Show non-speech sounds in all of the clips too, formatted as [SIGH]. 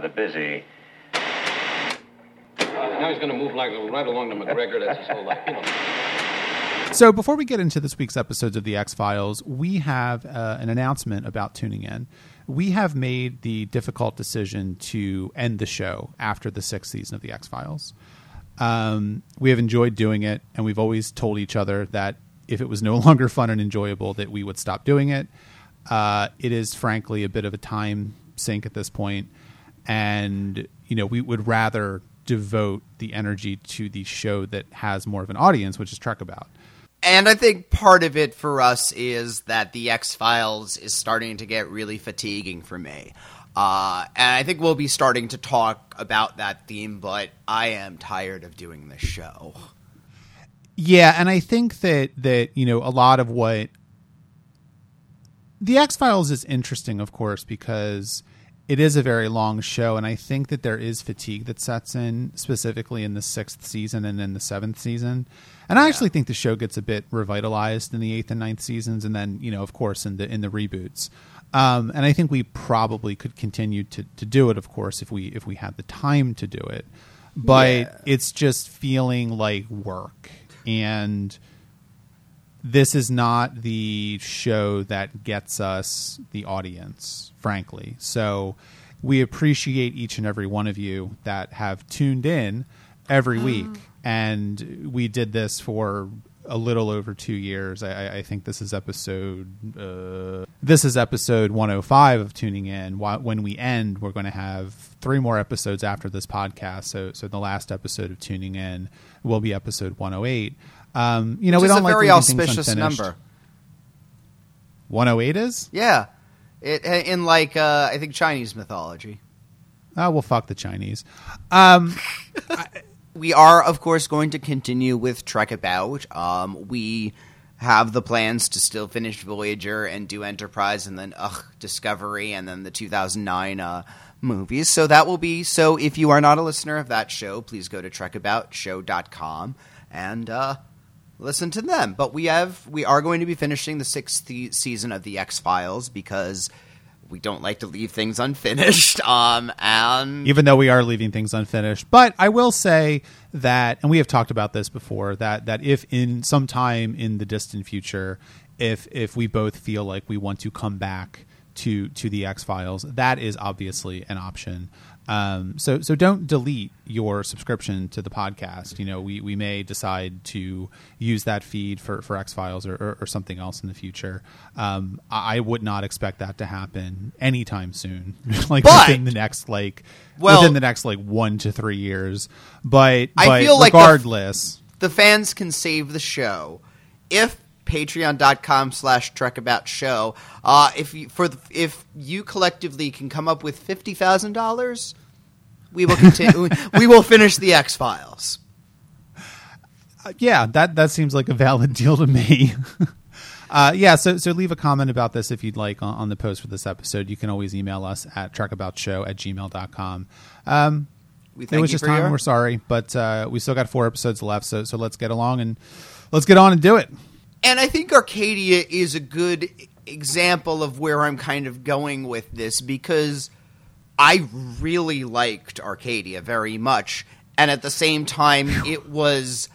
rather busy. Now he's going to move like right along to McGregor. That's his whole life, you know. So before we get into this week's episodes of the X Files, we have uh, an announcement about tuning in. We have made the difficult decision to end the show after the sixth season of the X Files. Um, we have enjoyed doing it, and we've always told each other that if it was no [LAUGHS] longer fun and enjoyable, that we would stop doing it. Uh, it is frankly a bit of a time sink at this point, and you know we would rather devote the energy to the show that has more of an audience, which is Trek About. And I think part of it for us is that the X Files is starting to get really fatiguing for me. Uh, and I think we'll be starting to talk about that theme, but I am tired of doing this show. Yeah, and I think that that you know a lot of what the X Files is interesting, of course, because it is a very long show, and I think that there is fatigue that sets in specifically in the sixth season and in the seventh season. And I actually think the show gets a bit revitalized in the eighth and ninth seasons, and then you know, of course, in the in the reboots. Um, and I think we probably could continue to, to do it, of course, if we if we had the time to do it. But Yeah. it's just feeling like work, and this is not the show that gets us the audience, frankly. So we appreciate each and every one of you that have tuned in every week. And we did this for a little over two years. I, I- I think this is episode. Uh, this is episode 105 of tuning in. When we end, we're going to have three more episodes after this podcast. So, so the last episode of tuning in will be episode 108. Um, you know, Which we don't a like very auspicious number. 108 is? Yeah. It, in like, uh, I think Chinese mythology. Oh, well, fuck the Chinese. Um, [LAUGHS] we are, of course, going to continue with Trek About. Um, we have the plans to still finish Voyager and do Enterprise, and then ugh, Discovery, and then the 2009 uh, movies. So that will be. So if you are not a listener of that show, please go to TrekAboutShow.com and uh, listen to them. But we have we are going to be finishing the sixth the- season of the X Files because. We don't like to leave things unfinished, [LAUGHS] um, and even though we are leaving things unfinished. But I will say that, and we have talked about this before, that that if in some time in the distant future, if if we both feel like we want to come back to to the X Files, that is obviously an option. Um, so so don't delete your subscription to the podcast. You know, we, we may decide to use that feed for, for X Files or, or, or something else in the future. Um, I, would not expect that to happen anytime soon, [LAUGHS] like But- within the next like Well- within the next like one to three years. But I but feel like the- regardless, the fans can save the show if patreon.com slash trekabout show uh, if you for the, if you collectively can come up with $50000 we will continue [LAUGHS] we will finish the x-files Uh, yeah, that that seems like a valid deal to me. [LAUGHS] uh, yeah, so so leave a comment about this if you'd like on, on the post for this episode. You can always email us at trekaboutshow at gmail.com. Um, we it was you just time. your We're sorry, but uh, we still got four episodes left. So so let's get along and let's get on and do it. And I think Arcadia is a good example of where I'm kind of going with this because I really liked Arcadia very much. And at the same time, it was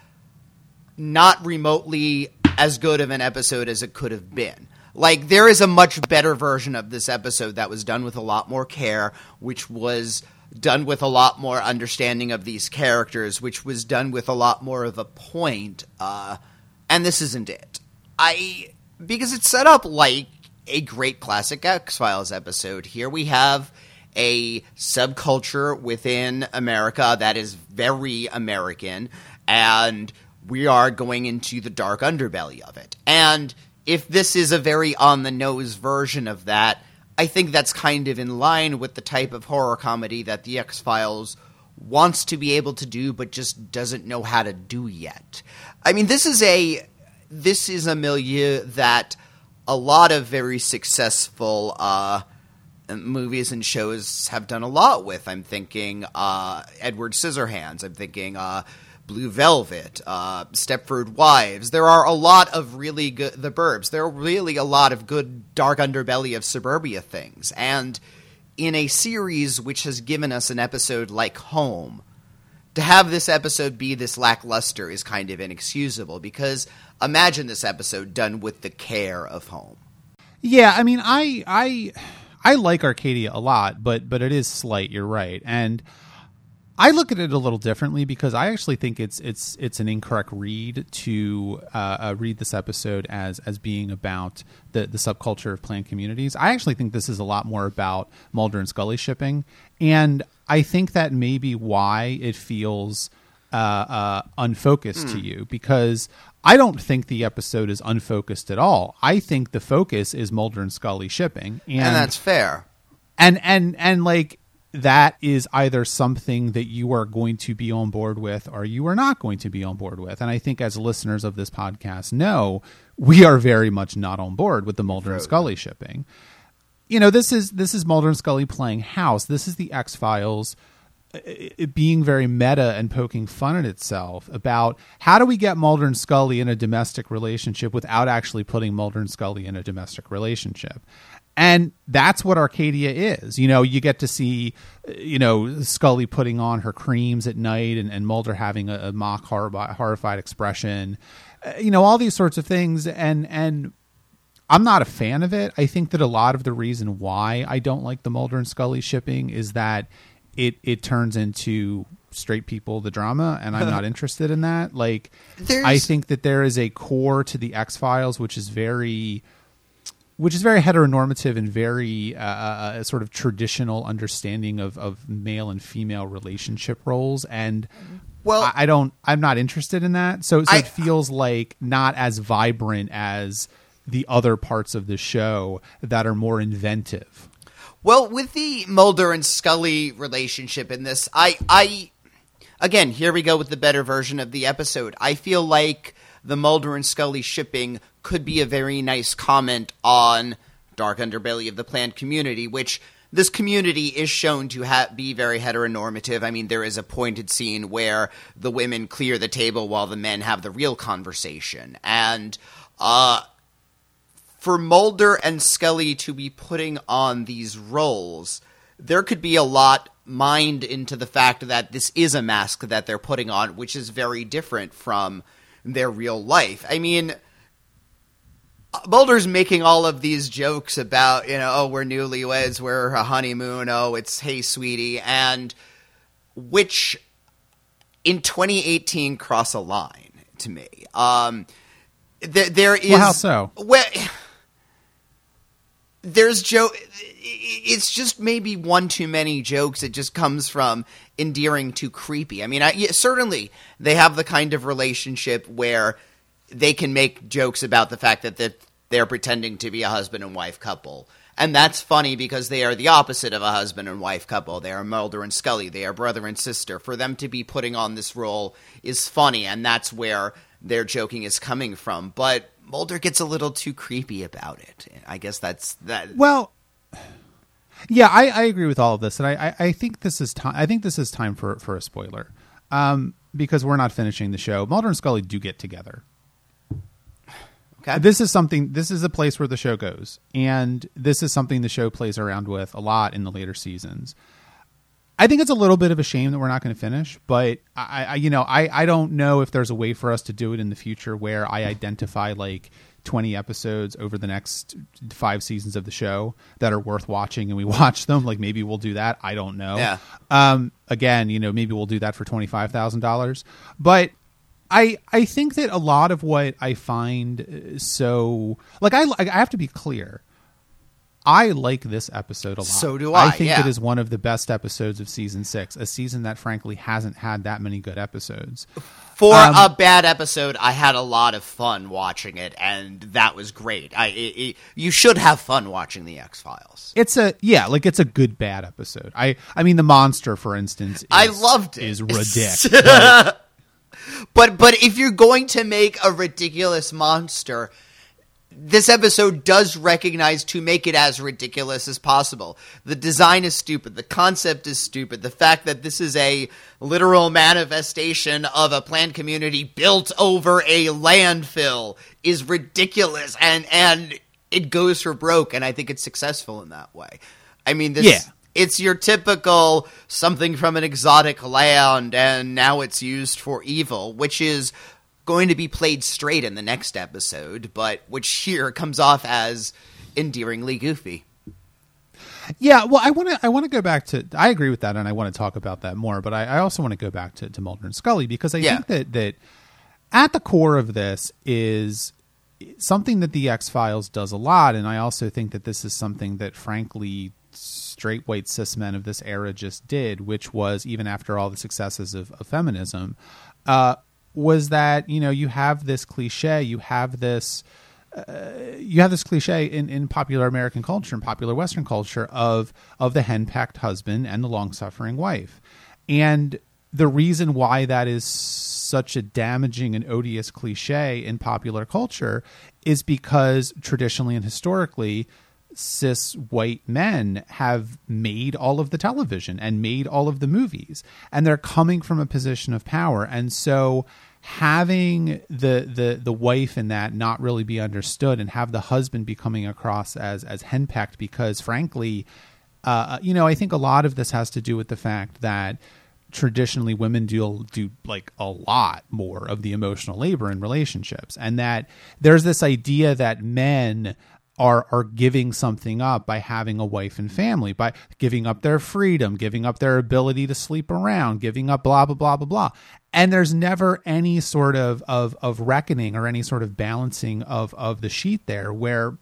not remotely as good of an episode as it could have been. Like, there is a much better version of this episode that was done with a lot more care, which was done with a lot more understanding of these characters, which was done with a lot more of a point. Uh, and this isn't it. I because it's set up like a great classic X Files episode. Here we have a subculture within America that is very American, and we are going into the dark underbelly of it. And if this is a very on the nose version of that, I think that's kind of in line with the type of horror comedy that the X Files wants to be able to do but just doesn't know how to do yet. I mean, this is a this is a milieu that a lot of very successful uh, movies and shows have done a lot with. I'm thinking uh, Edward Scissorhands. I'm thinking uh, Blue Velvet, uh, Stepford Wives. There are a lot of really good The Burbs. There are really a lot of good dark underbelly of suburbia things, and in a series which has given us an episode like Home, to have this episode be this lackluster is kind of inexcusable because imagine this episode done with the care of Home. Yeah, I mean, I I I like Arcadia a lot, but but it is slight. You're right, and I look at it a little differently because I actually think it's it's it's an incorrect read to uh, uh, read this episode as as being about the the subculture of planned communities. I actually think this is a lot more about Mulder and Scully shipping, and I think that may be why it feels uh, uh, unfocused to you because I don't think the episode is unfocused at all. I think the focus is Mulder and Scully shipping, and, And that's fair. and and and like that is either something that you are going to be on board with or you are not going to be on board with and i think as listeners of this podcast know we are very much not on board with the mulder and scully shipping you know this is this is mulder and scully playing house this is the x files being very meta and poking fun at itself about how do we get Mulder and Scully in a domestic relationship without actually putting Mulder and Scully in a domestic relationship. And that's what Arcadia is. You know, you get to see, uh, you know, Scully putting on her creams at night and, and Mulder having a, a mock horrified, expression. Uh, you know, all these sorts of things. And, and, I'm not a fan of it. I think that a lot of the reason why I don't like the Mulder and Scully shipping is that it it turns into straight people the drama and I'm not [LAUGHS] interested in that. Like There's- I think that there is a core to the X-Files which is very which is very heteronormative and very uh, uh, sort of traditional understanding of, of male and female relationship roles and Well- I, I don't i'm not interested in that so, so I- it feels like not as vibrant as the other parts of the show that are more inventive Well, with the Mulder and Scully relationship in this, I, I, again, here we go with the better version of the episode. I feel like the Mulder and Scully shipping could be a very nice comment on Dark Underbelly of the planned community, which this community is shown to ha- be very heteronormative. I mean, there is a pointed scene where the women clear the table while the men have the real conversation, and uh, for Mulder and Scully to be putting on these roles, there could be a lot mined into the fact that this is a mask that they're putting on, which is very different from their real life. I mean, Mulder's making all of these jokes about, you know, oh, we're newlyweds, we're a honeymoon, oh, it's hey, sweetie, and which in 2018 cross a line to me. Um, there, there is. Well, how so? Well, there's joke. It's just maybe one too many jokes. It just comes from endearing to creepy. I mean, I, yeah, certainly they have the kind of relationship where they can make jokes about the fact that they're, they're pretending to be a husband and wife couple. And that's funny because they are the opposite of a husband and wife couple. They are Mulder and Scully. They are brother and sister. For them to be putting on this role is funny, and that's where their joking is coming from. But Mulder gets a little too creepy about it. I guess that's that. Well, yeah, I, I agree with all of this, and I, I, I think this is time. I think this is time for for a spoiler, um, because we're not finishing the show. Mulder and Scully do get together. Okay. This is something. This is a place where the show goes, and this is something the show plays around with a lot in the later seasons. I think it's a little bit of a shame that we're not going to finish, but I, I, you know, I, I don't know if there's a way for us to do it in the future where I identify like 20 episodes over the next five seasons of the show that are worth watching and we [LAUGHS] watch them. Like maybe we'll do that. I don't know. Yeah. Um, again, you know, maybe we'll do that for $25,000, but I, I think that a lot of what I find uh, so like, I, I have to be clear. I like this episode a lot. So do I I, think yeah. it is one of the best episodes of season six, a season that frankly hasn't had that many good episodes. For Um, a bad episode, I had a lot of fun watching it, and that was great. I, it, it- you should have fun watching the X Files. It's a yeah, like it's a good bad episode. I I mean the monster, for instance, is, I loved it. Is [LAUGHS] ridiculous. But but if you're going to make a ridiculous monster, this episode does recognize to make it as ridiculous as possible. The design is stupid. The concept is stupid. The fact that this is a literal manifestation of a planned community built over a landfill is ridiculous, and and it goes for broke. And I think it's successful in that way. I mean, this Yeah. it's your typical something from an exotic land and now it's used for evil, which is going to be played straight in the next episode, but which here comes off as endearingly goofy. Yeah, well, I want to I want to go back to I agree with that, and I want to talk about that more. But I, I also want to go back to, to Mulder and Scully because I Yeah. think that that at the core of this is something that the X Files does a lot, and I also think that this is something that, frankly, straight white cis men of this era just did, which was even after all the successes of, of feminism, uh, was that you know you have this cliche, you have this uh, you have this cliche in, in popular American culture and popular Western culture of of the henpecked husband and the long suffering wife, and the reason why that is such a damaging and odious cliche in popular culture is because traditionally and historically cis white men have made all of the television and made all of the movies and they're coming from a position of power. And so having the the the wife in that not really be understood and have the husband be coming across as as henpecked because frankly uh, you know I think a lot of this has to do with the fact that traditionally women do do like a lot more of the emotional labor in relationships and that there's this idea that men are are giving something up by having a wife and family by giving up their freedom giving up their ability to sleep around giving up blah blah blah blah blah. And there's never any sort of of of reckoning or any sort of balancing of of the sheet there where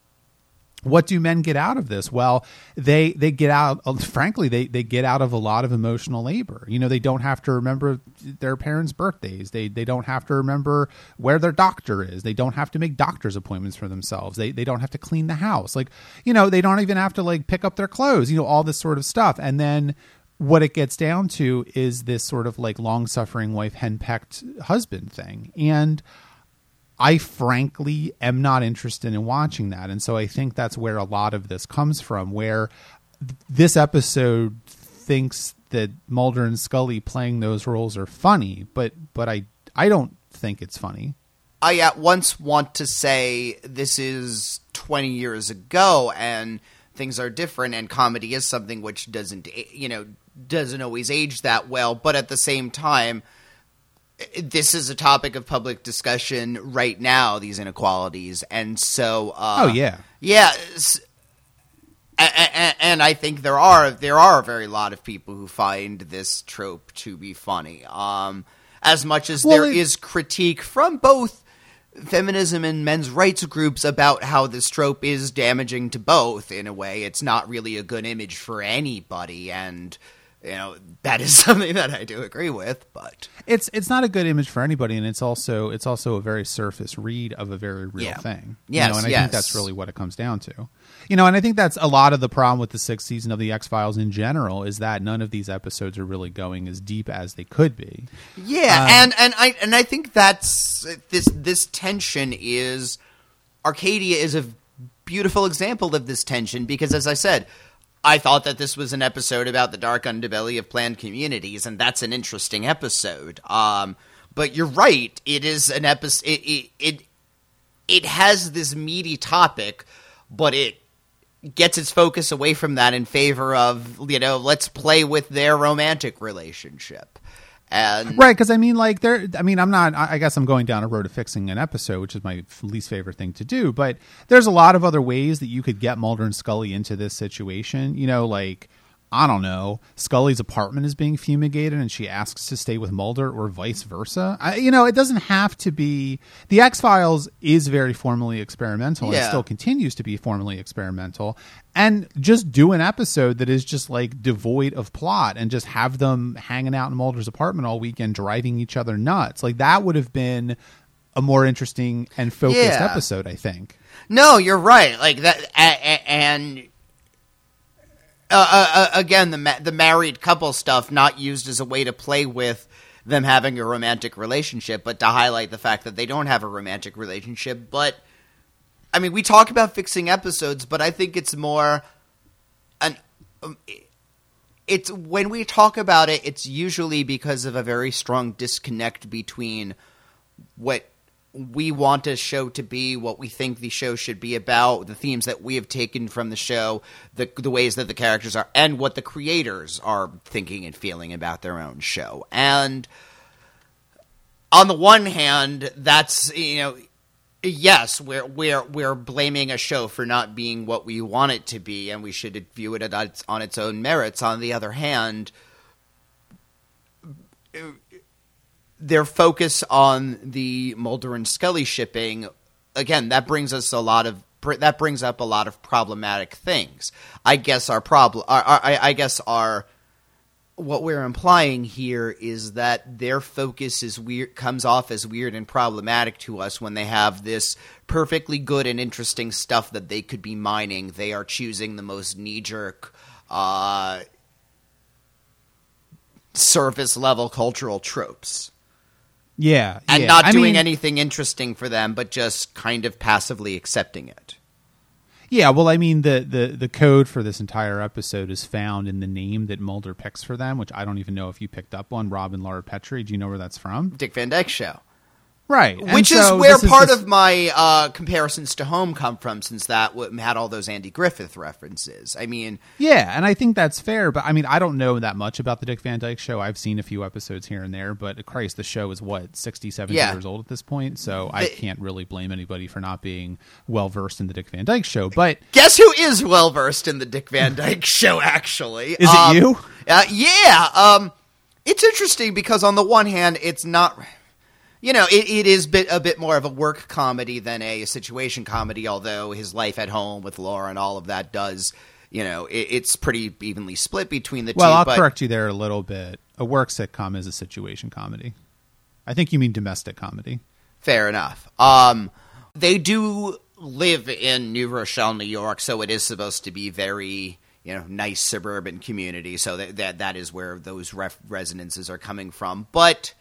what do men get out of this? Well they they get out uh, frankly they they get out of a lot of emotional labor. You know they don't have to remember their parents birthdays. They they don't have to remember where their doctor is. They don't have to make doctor's appointments for themselves. They they don't have to clean the house. Like you know they don't even have to like pick up their clothes you know all this sort of stuff. And then what it gets down to is this sort of like long suffering wife henpecked husband thing. And I frankly am not interested in watching that. And so I think that's where a lot of this comes from, where this episode thinks that Mulder and Scully playing those roles are funny, but but I I don't think it's funny. I at once want to say this is 20 years ago and things are different and comedy is something which doesn't you know doesn't always age that well but at the same time this is a topic of public discussion right now these inequalities and so uh, oh yeah. yeah and I think there are there are a very lot of people who find this trope to be funny. Um, as much as Well, there it- is critique from both feminism and men's rights groups about how this trope is damaging to both in a way, it's not really a good image for anybody, and you know that is [LAUGHS] something that I do agree with. But It's it's not a good image for anybody, and it's also it's also a very surface read of a very real Yeah. thing. Yes, you know, and I yes. think that's really what it comes down to. You know, and I think that's a lot of the problem with the sixth season of the X Files in general is that none of these episodes are really going as deep as they could be. Yeah, Um, and and I and I think that's this this tension is Arcadia is a beautiful example of this tension because as I said, I thought that this was an episode about the dark underbelly of planned communities and that's an interesting episode. Um but you're right, it is an episode it it it, it has this meaty topic, but it gets its focus away from that in favor of you know let's play with their romantic relationship and Right, because I mean, like, there. I mean, I'm not. I guess I'm going down a road of fixing an episode, which is my least favorite thing to do. But there's a lot of other ways that you could get Mulder and Scully into this situation. You know, like I don't know, Scully's apartment is being fumigated, and she asks to stay with Mulder, or vice versa. I, you know, it doesn't have to be. The X Files is very formally experimental, and still continues to be formally experimental. And just do an episode that is just like devoid of plot, and just have them hanging out in Mulder's apartment all weekend, driving each other nuts. Like that would have been a more interesting and focused Yeah. episode, I think. No, you're right. Like that, a, a, and uh, uh, uh, again, the ma- the married couple stuff not used as a way to play with them having a romantic relationship, but to highlight the fact that they don't have a romantic relationship. But I mean, we talk about fixing episodes, but I think it's more an. Um, it's when we talk about it, it's usually because of a very strong disconnect between what we want a show to be, what we think the show should be about, the themes that we have taken from the show, the the ways that the characters are, and what the creators are thinking and feeling about their own show. And on the one hand, that's you know, yes, we're we're we're blaming a show for not being what we want it to be, and we should view it on its, on its own merits. On the other hand, their focus on the Mulder and Scully shipping again that brings us a lot of that brings up a lot of problematic things. I guess our problem, I, I guess our what we're implying here is that their focus is weird comes off as weird and problematic to us when they have this perfectly good and interesting stuff that they could be mining. They are choosing the most knee jerk, uh, surface level cultural tropes Yeah, and yeah. not I doing mean, anything interesting for them, but just kind of passively accepting it. Yeah, well, I mean, the, the the code for this entire episode is found in the name that Mulder picks for them, which I don't even know if you picked up on. Rob and Laura Petrie. Do you know where that's from? Dick Van Dyke Show. Right, and Which so is where this part this- of my uh, comparisons to Home come from, since that had all those Andy Griffith references. I mean, Yeah, and I think that's fair, but I mean, I don't know that much about the Dick Van Dyke Show. I've seen a few episodes here and there, but Christ, the show is what sixty, seventy Yeah. years old at this point, so I can't really blame anybody for not being well versed in the Dick Van Dyke Show. But guess who is well versed in the Dick Van [LAUGHS] Dyke Show? Actually, Is it Um, you? Uh, yeah. Um, it's interesting because on the one hand, it's not. You know, it, it is bit, a bit more of a work comedy than a, situation comedy. Although his life at home with Laura and all of that does, you know, it, it's pretty evenly split between the well, two. I'll but correct you there a little bit. A work sitcom is a situation comedy. I think you mean domestic comedy. Fair enough. Um, they do live in New Rochelle, New York, so it is supposed to be very you know nice suburban community. So that that, that is where those ref- resonances are coming from. But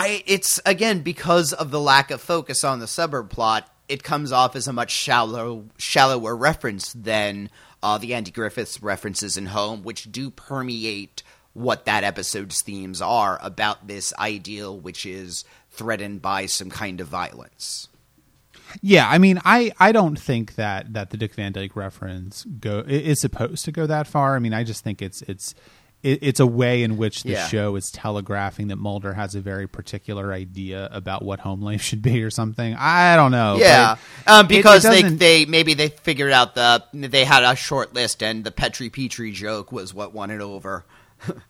I it's again because of the lack of focus on the suburb plot. It comes off as a much shallow, shallower reference than uh, the Andy Griffith's references in Home, which do permeate what that episode's themes are about this ideal, which is threatened by some kind of violence. Yeah, I mean, I, I don't think that, that the Dick Van Dyke reference go is supposed to go that far. I mean, I just think it's it's it, it's a way in which the Yeah. show is telegraphing that Mulder has a very particular idea about what home life should be or something. I don't know. Yeah, um, it- it because they they maybe they figured out the they had a short list, and the Petrie Petrie joke was what won it over. [LAUGHS]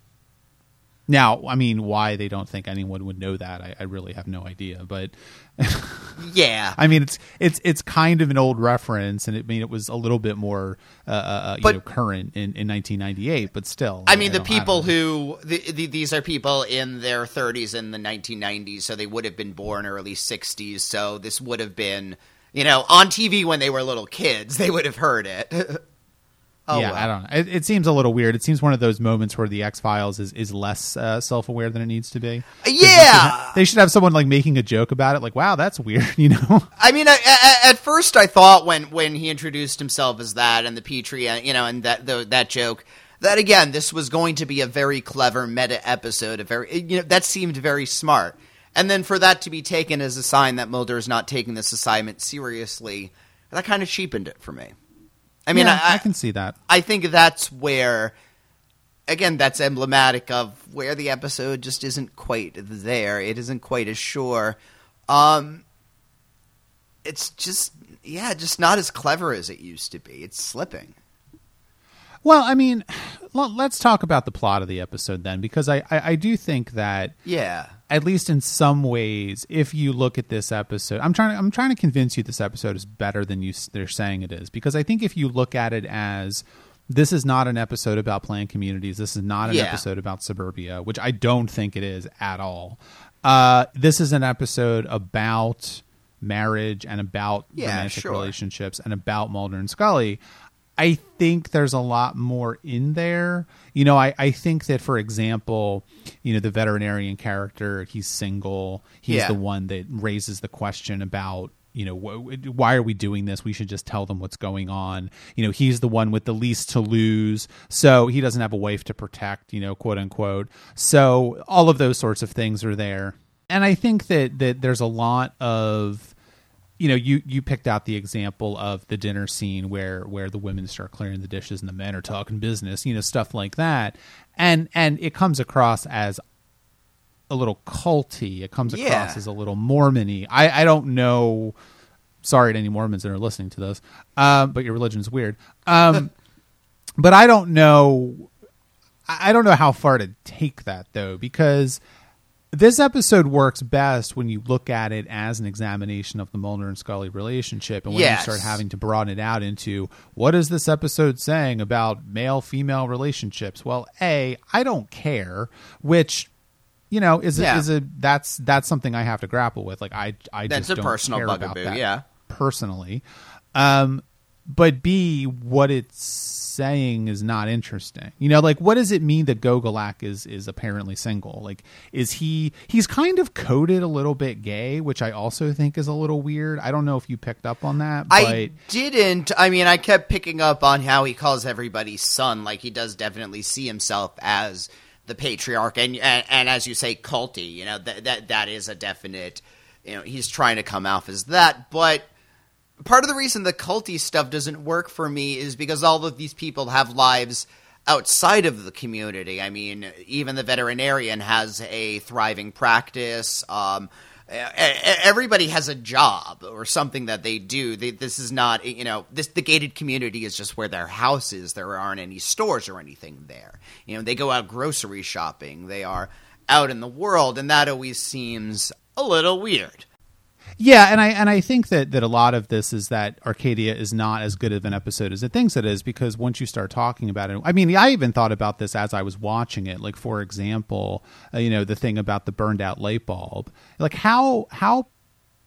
now, I mean, why they don't think anyone would know that, I, I really have no idea. But [LAUGHS] Yeah, I mean, it's it's it's kind of an old reference, and it I mean it was a little bit more uh, uh, you But- know current in, in 1998, but still. I mean, the people who the, the, these are people in their 30s in the 1990s, so they would have been born early 60s. So this would have been, you know, on TV when they were little kids. They would have heard it. [LAUGHS] oh, yeah, well. I don't know. It, it seems a little weird. It seems one of those moments where the X Files is is less uh, self aware than it needs to be. 'Cause you should Yeah. they should have someone like making a joke about it. Like, wow, that's weird. [LAUGHS] You know? I mean, I, I, at first I thought when when he introduced himself as that and the Petrie, uh, you know, and that the, that joke, that again, this was going to be a very clever meta episode. A very, you know, that seemed very smart. And then for that to be taken as a sign that Mulder is not taking this assignment seriously, that kind of cheapened it for me. I mean, Yeah, I, I can see that. I think that's where, again, that's emblematic of where the episode just isn't quite there. It isn't quite as sure. Um, it's just, yeah, just not as clever as it used to be. It's slipping. Well, I mean, [SIGHS] let's talk about the plot of the episode then, because I, I, I do think that Yeah. At least in some ways, if you look at this episode, I'm trying to I'm trying to convince you this episode is better than you they're saying it is because I think if you look at it as this is not an episode about planned communities, this is not an Yeah. episode about suburbia, which I don't think it is at all. Uh, this is an episode about marriage and about Yeah, romantic sure. relationships and about Mulder and Scully. I think there's a lot more in there. You know, I, I think that, for example, you know, the veterinarian character, he's single. He's Yeah. the one that raises the question about, you know, wh- why are we doing this? We should just tell them what's going on. You know, he's the one with the least to lose. So he doesn't have a wife to protect, you know, quote unquote. So all of those sorts of things are there. and I think that that there's a lot of you know you you picked out the example of the dinner scene where where the women start clearing the dishes and the men are talking business you know stuff like that. And and it comes across as a little culty. It comes across Yeah. as a little mormony. I i don't know sorry to any mormons that are listening to this um but your religion's weird. Um [LAUGHS] but i don't know I don't know how far to take that though, because this episode works best when you look at it as an examination of the Mulder and Scully relationship, and when Yes. you start having to broaden it out into what is this episode saying about male female relationships? Well, a I don't care, which you know is a, is a that's that's something I have to grapple with. Like I I That's just a don't personal care about that yeah. personally. Um, but B, what it's saying is not interesting. You know, like what does it mean that Gogolak is is apparently single? Like, is he he's kind of coded a little bit gay, which I also think is a little weird. I don't know if you picked up on that, but I didn't. I mean, I kept picking up on how he calls everybody son. Like he does definitely see himself as the patriarch, and and, and as you say, culty. You know that that that is a definite. You know, he's trying to come off as that, but part of the reason the culty stuff doesn't work for me is because all of these people have lives outside of the community. I mean, even the veterinarian has a thriving practice. Um, everybody has a job or something that they do. This is not, you know, this the gated community is just where their house is. There aren't any stores or anything there. You know, they go out grocery shopping. They are out in the world, and that always seems a little weird. Yeah, and I and I think that that a lot of this is that Arcadia is not as good of an episode as it thinks it is because once you start talking about it, I mean, I even thought about this as I was watching it. Like for example, uh, you know, the thing about the burned out light bulb. Like how how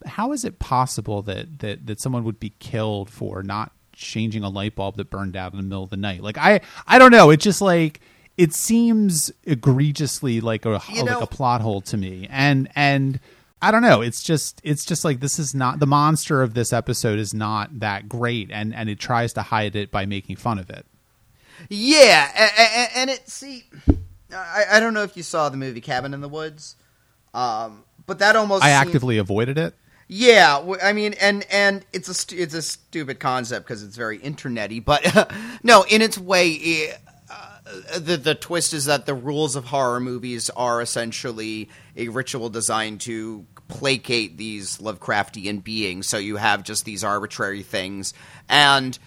how is it possible that that that someone would be killed for not changing a light bulb that burned out in the middle of the night? Like I I don't know. It just like it seems egregiously like a You like a plot hole to me, and and. I don't know. It's just it's just like this is not the monster of this episode is not that great, and and it tries to hide it by making fun of it. Yeah, a- a- a- and it see, I, I don't know if you saw the movie Cabin in the Woods, um, but that almost I seemed- actively avoided it. Yeah, I mean, and and it's a stu- it's a stupid concept because it's very internety, but [LAUGHS] no, in its way, it, uh, the the twist is that the rules of horror movies are essentially a ritual designed to placate these Lovecraftian beings. So you have just these arbitrary things, and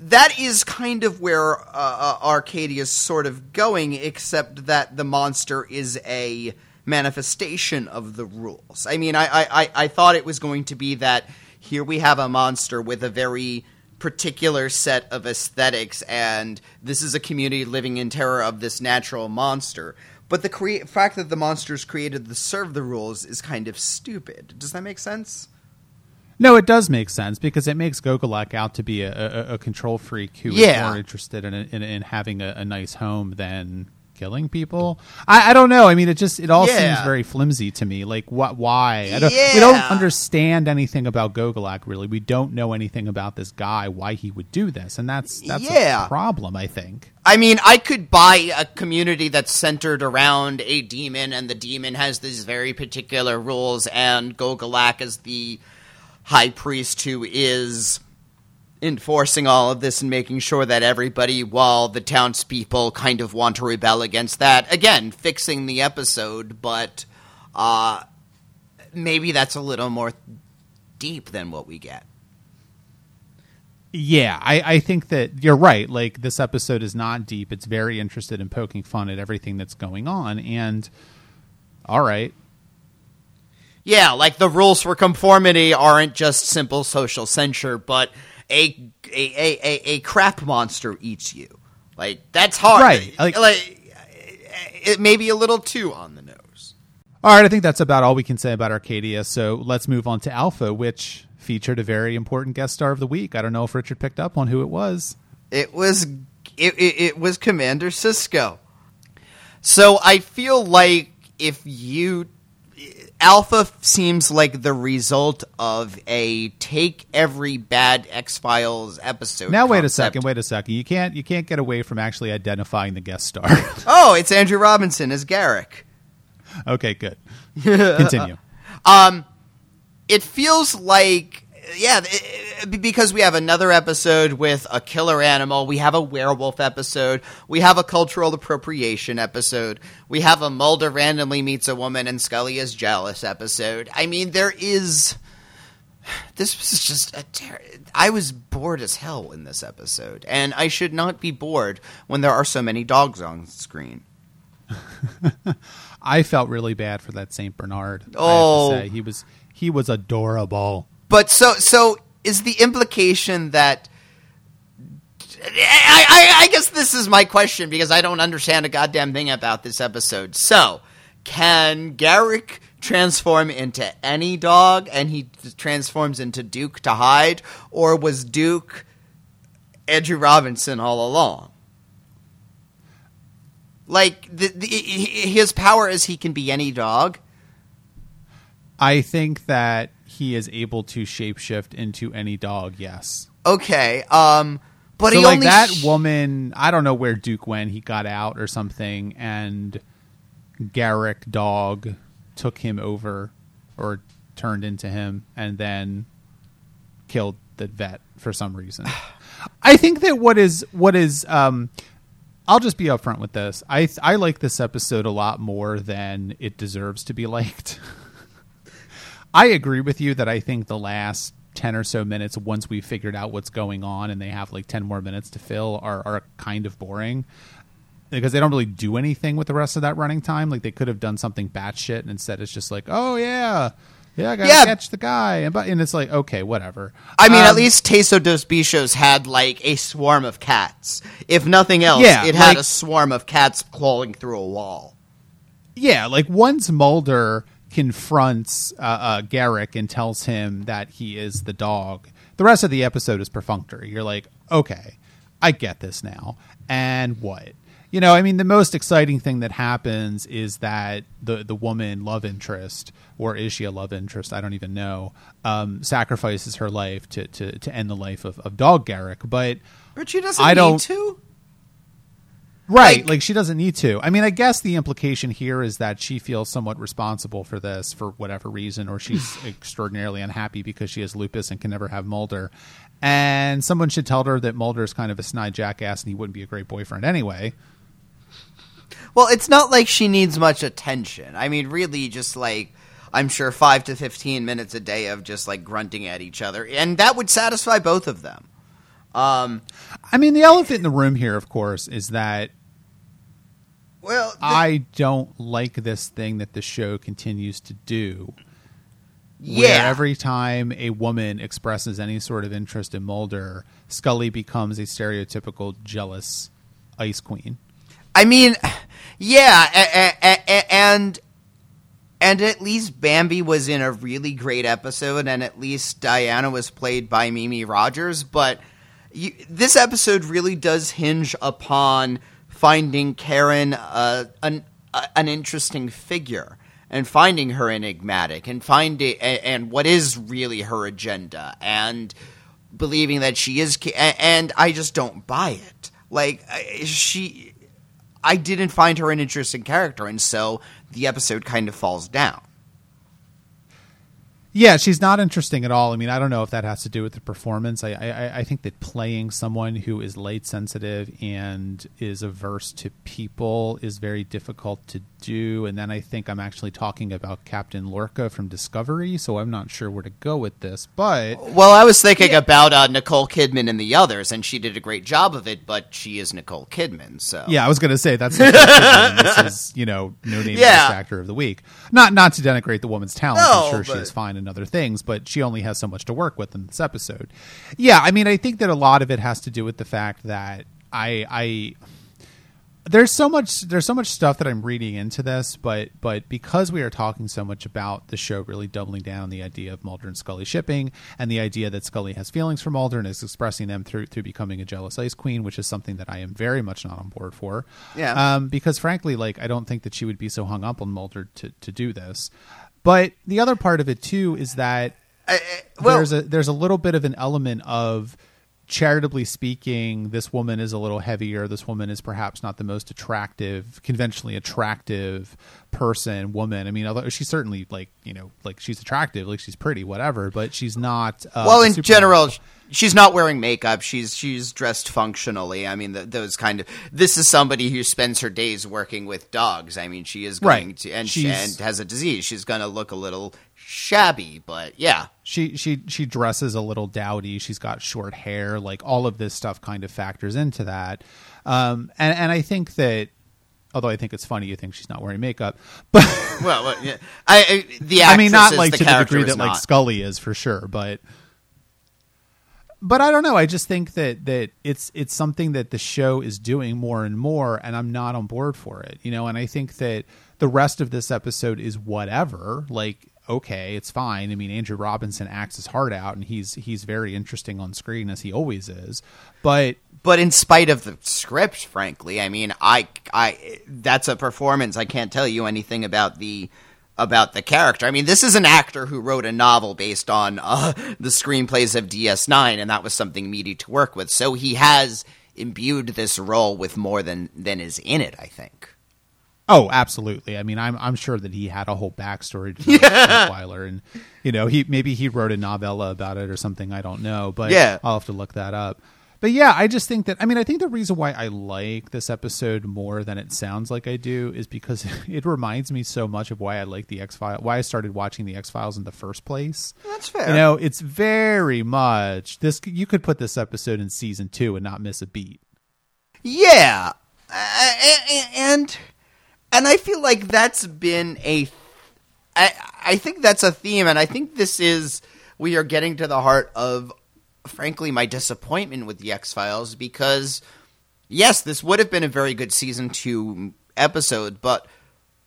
that is kind of where uh, uh, Arcadia is sort of going, except that the monster is a manifestation of the rules. I mean, I, I- I thought it was going to be that here we have a monster with a very particular set of aesthetics, and this is a community living in terror of this natural monster. But the crea- fact that the monsters created to serve the rules is kind of stupid. Does that make sense? No, it does make sense because it makes Gogolak out to be a, a, a control freak who is Yeah. more interested in in, in having a, a nice home than killing people. I, I don't know. I mean, it just it all Yeah. seems very flimsy to me. Like what? Why? I don't, We don't understand anything about Gogolak. Really, we don't know anything about this guy. Why he would do this, and that's that's Yeah. a problem. I think. I mean, I could buy a community that's centered around a demon, and the demon has these very particular rules, and Gogolak is the high priest who is enforcing all of this and making sure that everybody, while the townspeople kind of want to rebel against that, again, fixing the episode, but uh, maybe that's a little more deep than what we get. Yeah, I, I think that you're right. Like this episode is not deep. It's very interested in poking fun at everything that's going on. And all right, Yeah, like the rules for conformity aren't just simple social censure, but a a, a, a, a crap monster eats you. Like that's hard. Right, like- like it may be a little too on the nose. all right. I think that's about all we can say about Arcadia. So let's move on to Alpha, which featured a very important guest star of the week. I don't know if Richard picked up on who it was. It was it, it, it was Commander Sisko. So I feel like if you Alpha seems like the result of a take every bad X Files episode. Now wait a second. Wait a second. You can't you can't get away from actually identifying the guest star. [LAUGHS] Oh, it's Andrew Robinson as Garak. Okay, good. Continue. [LAUGHS] um, it feels like yeah it- it- eh, because we have another episode with a killer animal we have a werewolf episode we have a cultural appropriation episode we have a mulder randomly meets a woman and scully is jealous episode i mean there is this was just a ter- i was bored as hell in this episode and i should not be bored when there are so many dogs on screen [LAUGHS] I felt really bad for that Saint Bernard. Oh. I have to oh. say. he was he was adorable. But so so is the implication that I, I, I guess this is my question because I don't understand a goddamn thing about this episode. So, can Garak transform into any dog and he transforms into Duke to hide, or was Duke Andrew Robinson all along? Like the, the, his power is he can be any dog. I think that he is able to shapeshift into any dog. Yes. Okay, um, but so he like only that sh- woman, I don't know where Duke went. He got out or something, and Garak dog took him over or turned into him, and then killed the vet for some reason. [SIGHS] I think that what is what is um, I'll just be upfront with this. I I like this episode a lot more than it deserves to be liked. [LAUGHS] I agree with you that I think the last 10 or so minutes once we figured out what's going on and they have like 10 more minutes to fill are, are kind of boring because they don't really do anything with the rest of that running time like they could have done something batshit and instead it's just like oh yeah yeah I gotta Yeah. catch the guy and, but, and it's like okay whatever I mean, at Um, least Teso dos Bichos had like a swarm of cats. If nothing else, Yeah, it had like- a swarm of cats crawling through a wall. Yeah, like once Mulder confronts uh, uh, Garak and tells him that he is the dog, the rest of the episode is perfunctory. You're like, okay, I get this now. And what? You know, I mean, the most exciting thing that happens is that the the woman love interest, or is she a love interest? I don't even know. Um, sacrifices her life to, to, to end the life of, of Dog Garak, but But she doesn't I need don't- to. Right. Like- Like, she doesn't need to. I mean, I guess the implication here is that she feels somewhat responsible for this for whatever reason, or she's [SIGHS] extraordinarily unhappy because she has lupus and can never have Mulder. And someone should tell her that Mulder is kind of a snide jackass and he wouldn't be a great boyfriend anyway. Well, it's not like she needs much attention. I mean, really, just like I'm sure five to fifteen minutes a day of just like grunting at each other, and that would satisfy both of them. Um, I mean, the elephant in the room here, of course, is that well, the- I don't like this thing that the show continues to do. yeah, Where every time a woman expresses any sort of interest in Mulder, Scully becomes a stereotypical jealous ice queen. I mean, yeah, and and at least Bambi was in a really great episode, and at least Diana was played by Mimi Rogers. But you, this episode really does hinge upon finding Karen uh, an uh, an interesting figure and finding her enigmatic and finding and, and what is really her agenda and believing that she is and I just don't buy it. Like she I didn't find her an interesting character, and so the episode kind of falls down. Yeah, she's not interesting at all. I mean, I don't know if that has to do with the performance. I, I, I think that playing someone who is light sensitive and is averse to people is very difficult to do. And then I think I'm actually talking about Captain Lorca from Discovery, so I'm not sure where to go with this. But Well, I was thinking about uh, Nicole Kidman and the others, and she did a great job of it, but she is Nicole Kidman, so yeah, I was going to say that's [LAUGHS] this is you know no name Yeah. Actor of the week. Not not to denigrate the woman's talent. No, I'm sure she but- is fine in other things, but she only has so much to work with in this episode. Yeah, I mean, I think that a lot of it has to do with the fact that I I there's so much there's so much stuff that I'm reading into this, but but because we are talking so much about the show really doubling down the idea of Mulder and Scully shipping and the idea that Scully has feelings for Mulder and is expressing them through through becoming a jealous ice queen, which is something that I am very much not on board for. Yeah. Um, because frankly, like I don't think that she would be so hung up on Mulder to to do this. But the other part of it too is that Uh, well, there's a there's a little bit of an element of charitably speaking, this woman is a little heavier. This woman is perhaps not the most attractive, conventionally attractive person, woman. I mean, although she's certainly like you know, like she's attractive, like she's pretty, whatever. But she's not. Uh, well, in general, she's not wearing makeup. She's she's dressed functionally. I mean, th those kind of. This is somebody who spends her days working with dogs. I mean, she is going Right. to and she, and has a disease. She's going to look a little shabby, but yeah. she she she dresses a little dowdy. She's got short hair. Like all of this stuff kind of factors into that. Um, and and I think that. Although I think it's funny, you think she's not wearing makeup, [LAUGHS] but Well, well, yeah. I, I the I mean, not like the to the degree that like. Scully is for sure, but but I don't know. I just think that that it's it's something that the show is doing more and more, and I'm not on board for it. You know, and I think that the rest of this episode is whatever. Like, okay, it's fine. I mean, Andrew Robinson acts his heart out, and he's he's very interesting on screen as he always is. But but in spite of the script, frankly, I mean, I, I, that's a performance. I can't tell you anything about the about the character. I mean, this is an actor who wrote a novel based on uh, the screenplays of DS9, and that was something meaty to work with. So he has imbued this role with more than than is in it. I think. Oh, absolutely. I mean, I'm I'm sure that he had a whole backstory to [LAUGHS] Rottweiler, and you know, he maybe he wrote a novella about it or something. I don't know, but Yeah. I'll have to look that up. But yeah, I just think that I mean, I think the reason why I like this episode more than it sounds like I do is because [LAUGHS] it reminds me so much of why I like the X File, why I started watching the X Files in the first place. That's fair. You know, it's very much this. You could put this episode in season two and not miss a beat. Yeah, uh, and and I feel like that's been a. I I think that's a theme, and I think this is we are getting to the heart of, frankly, my disappointment with the X Files because, yes, this would have been a very good season two episode, but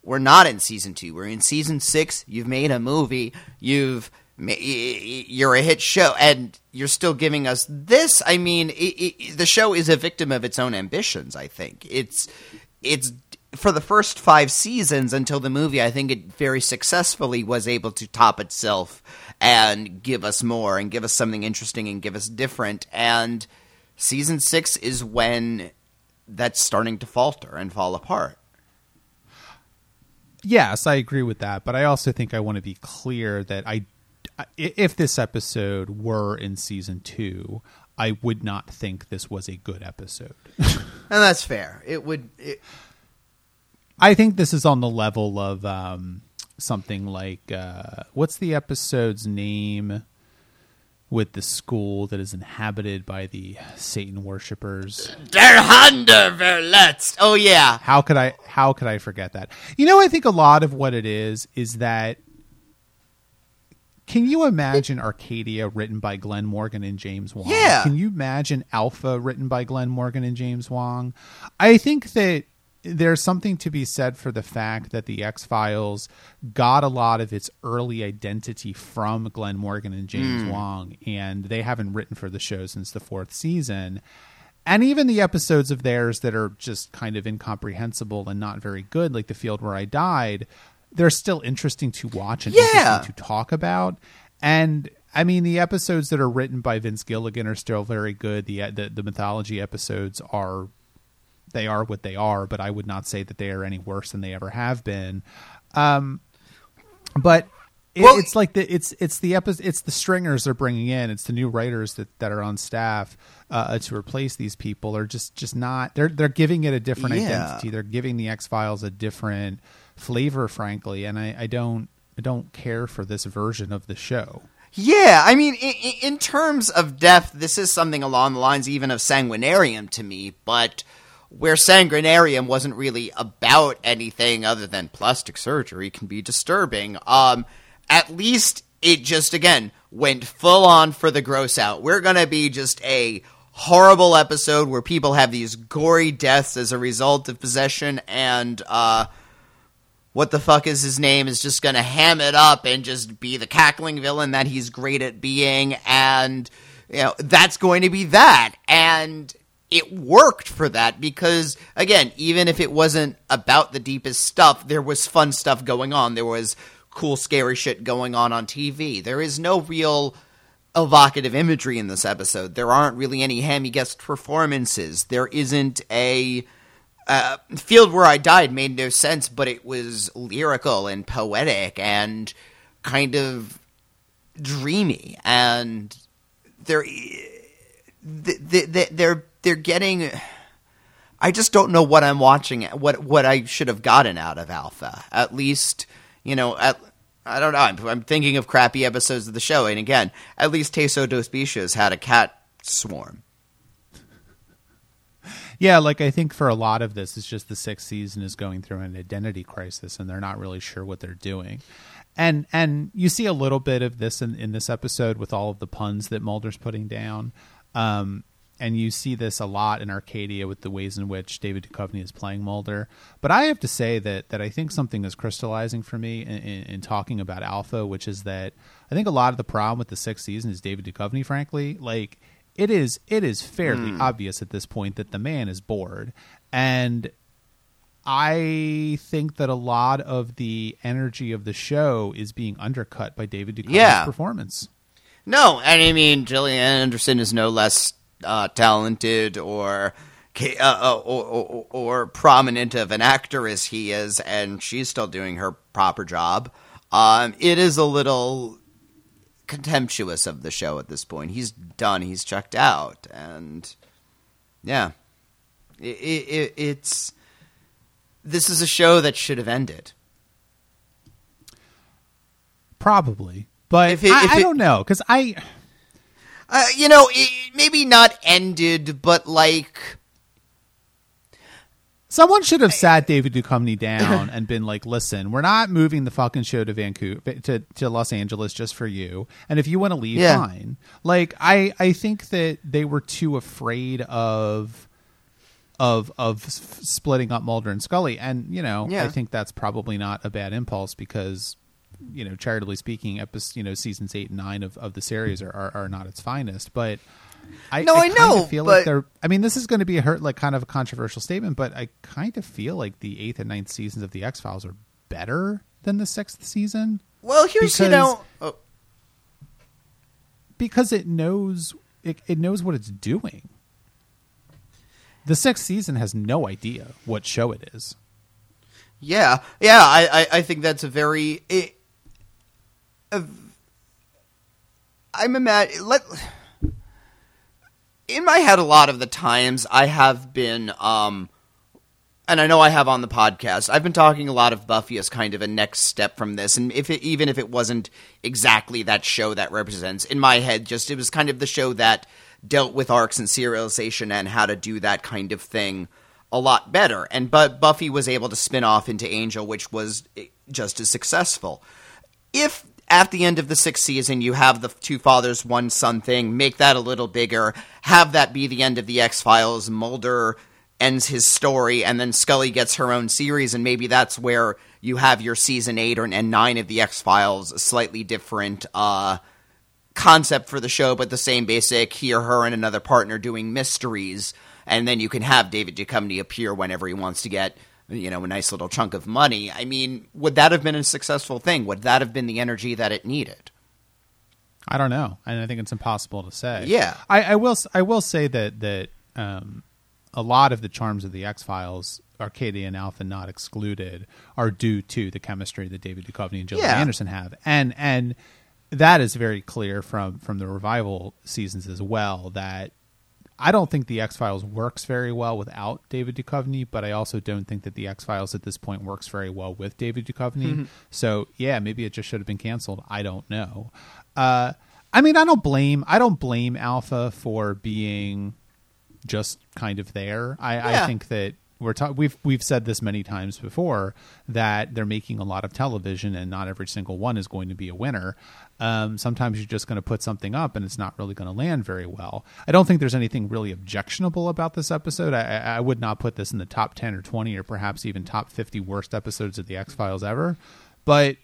we're not in season two. We're in season six. You've made a movie. You've you're a hit show, and you're still giving us this. I mean, it, it, the show is a victim of its own ambitions. I think it's it's for the first five seasons until the movie. I think it very successfully was able to top itself and give us more and give us something interesting and give us different. And season six is when that's starting to falter and fall apart. Yes, I agree with that, but I also think I want to be clear that I, if this episode were in season two, I would not think this was a good episode. [LAUGHS] And that's fair. It would. It, I think this is on the level of um, something like uh, what's the episode's name with the school that is inhabited by the Satan worshippers? Der Hunter verletzt. Oh yeah. How could I how could I forget that? You know, I think a lot of what it is is that can you imagine Arcadia written by Glenn Morgan and James Wong? Yeah. Can you imagine Alpha written by Glenn Morgan and James Wong? I think that there's something to be said for the fact that the X Files got a lot of its early identity from Glenn Morgan and James hmm. Wong, and they haven't written for the show since the fourth season. And even the episodes of theirs that are just kind of incomprehensible and not very good, like The Field Where I Died, they're still interesting to watch and Yeah. interesting to talk about. And I mean, the episodes that are written by Vince Gilligan are still very good. The the, the mythology episodes are they are what they are, but I would not say that they are any worse than they ever have been. Um, but it, Well- it's like the it's it's the epi- it's the stringers they're bringing in. It's the new writers that, that are on staff uh, to replace these people are just just not they're they're giving it a different Yeah. identity. They're giving the X Files a different flavor, frankly, and I, I don't I don't care for this version of the show. Yeah, I mean, in, in terms of depth, this is something along the lines even of Sanguinarium to me, but where Sanguinarium wasn't really about anything other than plastic surgery can be disturbing. Um, at least it just, again, went full on for the gross out. We're gonna be just a horrible episode where people have these gory deaths as a result of possession and, uh, what the fuck is his name is just gonna ham it up and just be the cackling villain that he's great at being and you know that's going to be that and it worked for that because again even if it wasn't about the deepest stuff there was fun stuff going on there was cool scary shit going on on TV there is no real evocative imagery in this episode. There aren't really any hammy guest performances. There isn't a uh, field where I died made no sense, but it was lyrical and poetic and kind of dreamy, and they're they're they're getting. I just don't know what I'm watching. What what I should have gotten out of Alpha. At least you know. At I don't know. I'm, I'm thinking of crappy episodes of the show, and again, at least Teso dos Bichos had a cat swarm. Yeah, like I think for a lot of this, it's just the sixth season is going through an identity crisis, and they're not really sure what they're doing. And and you see a little bit of this in, in this episode with all of the puns that Mulder's putting down. Um, and you see this a lot in Arcadia with the ways in which David Duchovny is playing Mulder. But I have to say that that I think something is crystallizing for me in, in, in, talking about Alpha, which is that I think a lot of the problem with the sixth season is David Duchovny. Frankly, like it is it is fairly mm. obvious at this point that the man is bored, and I think that a lot of the energy of the show is being undercut by David Duchovny's yeah. performance. No, and I mean Gillian Anderson is no less uh, talented or, uh, uh, or, or, or prominent of an actor as he is, and she's still doing her proper job. Um, it is a little contemptuous of the show at this point. He's done. He's checked out, and yeah, it, it, it's this is a show that should have ended. Probably, but if it, I, if I don't know because I, uh, you know, maybe not ended, but like. Someone should have sat David Duchovny down and been like, "Listen, we're not moving the fucking show to Vancouver to, to Los Angeles just for you. And if you want to leave, yeah. fine." Like, I I think that they were too afraid of of of splitting up Mulder and Scully, and you know, yeah. I think that's probably not a bad impulse because you know, charitably speaking, episodes, you know, seasons eight and nine of, of the series are, are, are not its finest. But I, no, I, I know. Feel but... like they're. I mean, this is going to be a hurt, like kind of a controversial statement, but I kind of feel like the eighth and ninth seasons of the X Files are better than the sixth season. Well, here's because, you know, oh. because it knows it, it knows what it's doing. The sixth season has no idea what show it is. Yeah, yeah, I, I, I think that's a very. It, I'm imagine let in my head a lot of the times I have been um and I know I have on the podcast. I've been talking a lot of Buffy as kind of a next step from this, and if it, even if it wasn't exactly that show that represents in my head, just it was kind of the show that dealt with arcs and serialization and how to do that kind of thing a lot better. And but Buffy was able to spin off into Angel, which was eh, just as successful. If at the end of the sixth season, you have the two fathers, one son thing. Make that a little bigger. Have that be the end of the X Files. Mulder ends his story, and then Scully gets her own series, and maybe that's where you have your season eight or and nine of the X Files, slightly different uh, concept for the show, but the same basic. Here, her, and another partner doing mysteries, and then you can have David Duchovny appear whenever he wants to get you know, a nice little chunk of money. I mean, would that have been a successful thing? Would that have been the energy that it needed? I don't know, and I think it's impossible to say. Yeah, I, I will. I will say that that um, a lot of the charms of the X Files, Arcadia and Alpha not excluded, are due to the chemistry that David Duchovny and Gillian yeah. Anderson have, and and that is very clear from from the revival seasons as well. That I don't think the X Files works very well without David Duchovny, but I also don't think that the X Files at this point works very well with David Duchovny. Mm-hmm. So yeah, maybe it just should have been canceled. I don't know. Uh, I mean, I don't blame I don't blame Alpha for being just kind of there. I, yeah. I think that we're ta- we've we've said this many times before that they're making a lot of television and not every single one is going to be a winner. Um, sometimes you're just going to put something up and it's not really going to land very well. I don't think there's anything really objectionable about this episode. I, I would not put this in the top ten or twenty or perhaps even top fifty worst episodes of the X Files ever. But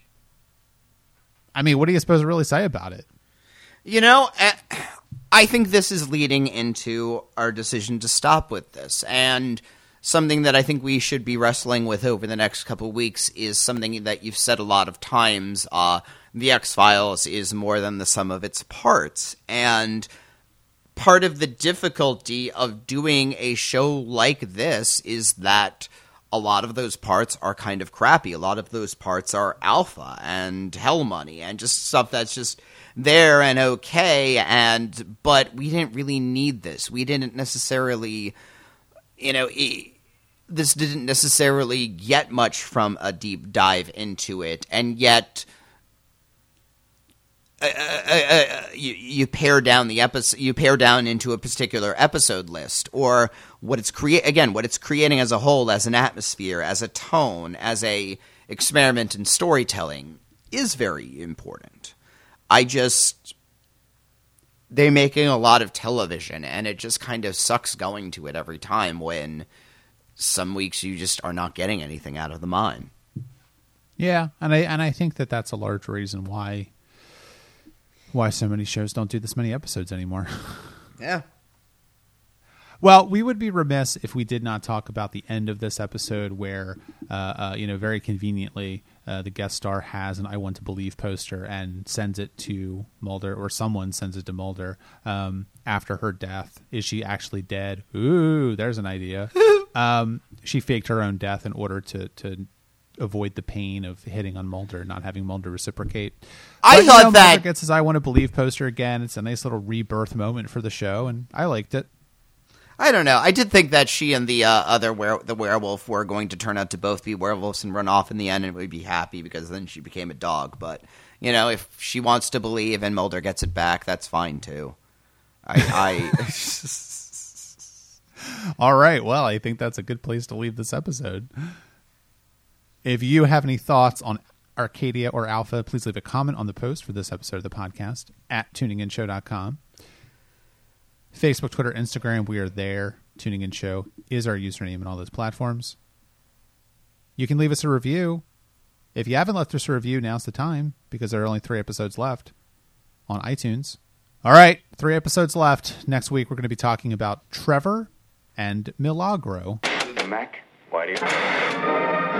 I mean, what are you supposed to really say about it? You know, eh, I think this is leading into our decision to stop with this and something that I think we should be wrestling with over the next couple weeks is something that you've said a lot of times. Uh, the X Files is more than the sum of its parts, and part of the difficulty of doing a show like this is that a lot of those parts are kind of crappy. A lot of those parts are alpha and hell money and just stuff that's just there and okay and but we didn't really need this. We didn't necessarily you know, this didn't necessarily get much from a deep dive into it and yet uh, uh, uh, you, you pare down the episode, you pare down into a particular episode list, or what it's create again, what it's creating as a whole, as an atmosphere, as a tone, as a experiment in storytelling, is very important. I just they're making a lot of television, and it just kind of sucks going to it every time. When some weeks you just are not getting anything out of the mine. Yeah, and I and I think that that's a large reason why why so many shows don't do this many episodes anymore. [LAUGHS] yeah. Well, we would be remiss if we did not talk about the end of this episode, where, uh, uh, you know, very conveniently, uh, the guest star has an "I Want to Believe" poster and sends it to Mulder, or someone sends it to Mulder um, after her death. Is she actually dead? Ooh, there's an idea. [LAUGHS] um, she faked her own death in order to to avoid the pain of hitting on Mulder, and not having Mulder reciprocate. I but, thought you know, that Mulder gets his "I Want to Believe" poster again. It's a nice little rebirth moment for the show, and I liked it. I don't know. I did think that she and the uh, other were- the werewolf were going to turn out to both be werewolves and run off in the end, and we'd be happy because then she became a dog. But you know, if she wants to believe and Mulder gets it back, that's fine too. I, I... [LAUGHS] All right. Well, I think that's a good place to leave this episode. If you have any thoughts on Arcadia or Alpha, please leave a comment on the post for this episode of the podcast at tuninginshow.com. Facebook, Twitter, Instagram, we are there. Tuning In Show is our username in all those platforms. You can leave us a review. If you haven't left us a review, now's the time because there are only three episodes left on iTunes. All right, three episodes left. Next week, we're going to be talking about Trevor and Milagro. Mac, why do you...